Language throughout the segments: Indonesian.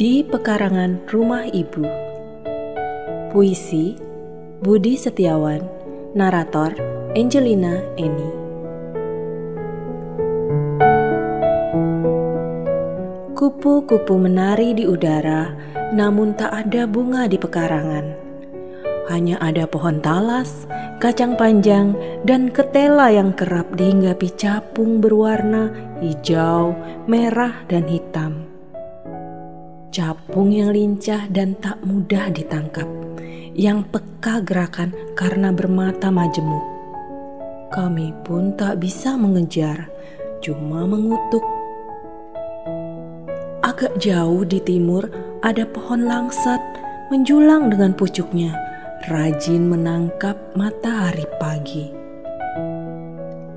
Pekarangan Rumah Ibu. Puisi Budi Setiawan Narator Angelina Eni. Kupu-kupu menari di udara namun tak ada bunga di pekarangan. Hanya ada pohon talas, kacang panjang, dan ketela yang kerap dihinggapi capung berwarna hijau, merah, dan hitam capung yang lincah dan tak mudah ditangkap, yang peka gerakan karena bermata majemuk. Kami pun tak bisa mengejar, cuma mengutuk. Agak jauh di timur ada pohon langsat menjulang dengan pucuknya, rajin menangkap matahari pagi.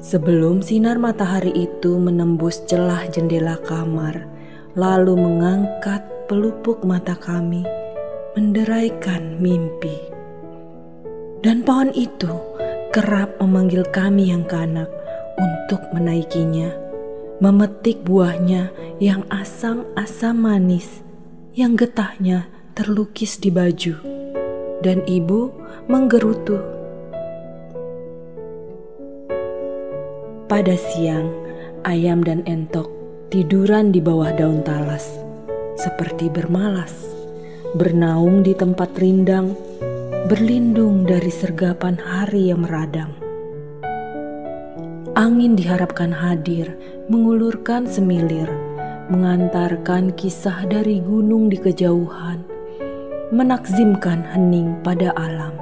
Sebelum sinar matahari itu menembus celah jendela kamar, lalu mengangkat pelupuk mata kami, menderaikan mimpi. Dan pohon itu kerap memanggil kami yang kanak untuk menaikinya, memetik buahnya yang asam-asam manis, yang getahnya terlukis di baju, dan ibu menggerutu. Pada siang, ayam dan entok tiduran di bawah daun talas seperti bermalas, bernaung di tempat rindang, berlindung dari sergapan hari yang meradang. Angin diharapkan hadir, mengulurkan semilir, mengantarkan kisah dari gunung di kejauhan, menakzimkan hening pada alam,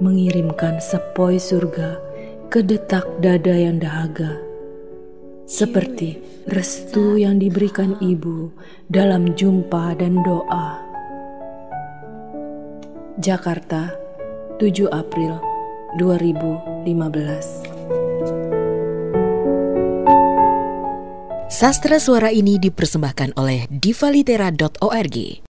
mengirimkan sepoi surga ke detak dada yang dahaga seperti restu yang diberikan ibu dalam jumpa dan doa. Jakarta, 7 April 2015. Sastra suara ini dipersembahkan oleh divalitera.org.